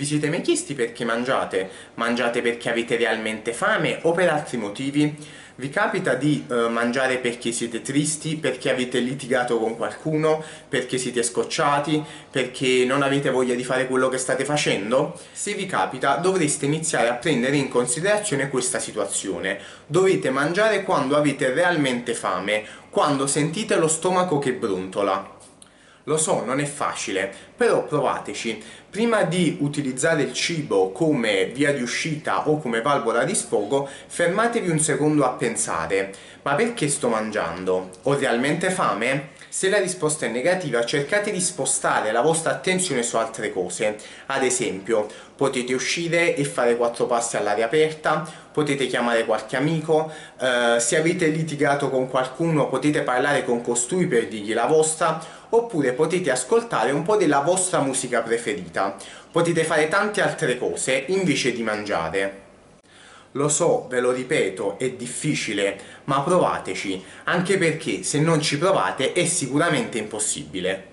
Vi siete mai chiesti perché mangiate? Mangiate perché avete realmente fame o per altri motivi? Vi capita di eh, mangiare perché siete tristi, perché avete litigato con qualcuno, perché siete scocciati, perché non avete voglia di fare quello che state facendo? Se vi capita dovreste iniziare a prendere in considerazione questa situazione. Dovete mangiare quando avete realmente fame, quando sentite lo stomaco che brontola. Lo so, non è facile, però provateci. Prima di utilizzare il cibo come via di uscita o come valvola di sfogo, fermatevi un secondo a pensare. Ma perché sto mangiando? Ho realmente fame? Se la risposta è negativa, cercate di spostare la vostra attenzione su altre cose. Ad esempio, potete uscire e fare quattro passi all'aria aperta, potete chiamare qualche amico, eh, se avete litigato con qualcuno potete parlare con costui per dirgli la vostra, oppure potete ascoltare un po' della vostra musica preferita. Potete fare tante altre cose invece di mangiare. Lo so, ve lo ripeto, è difficile, ma provateci, anche perché se non ci provate è sicuramente impossibile.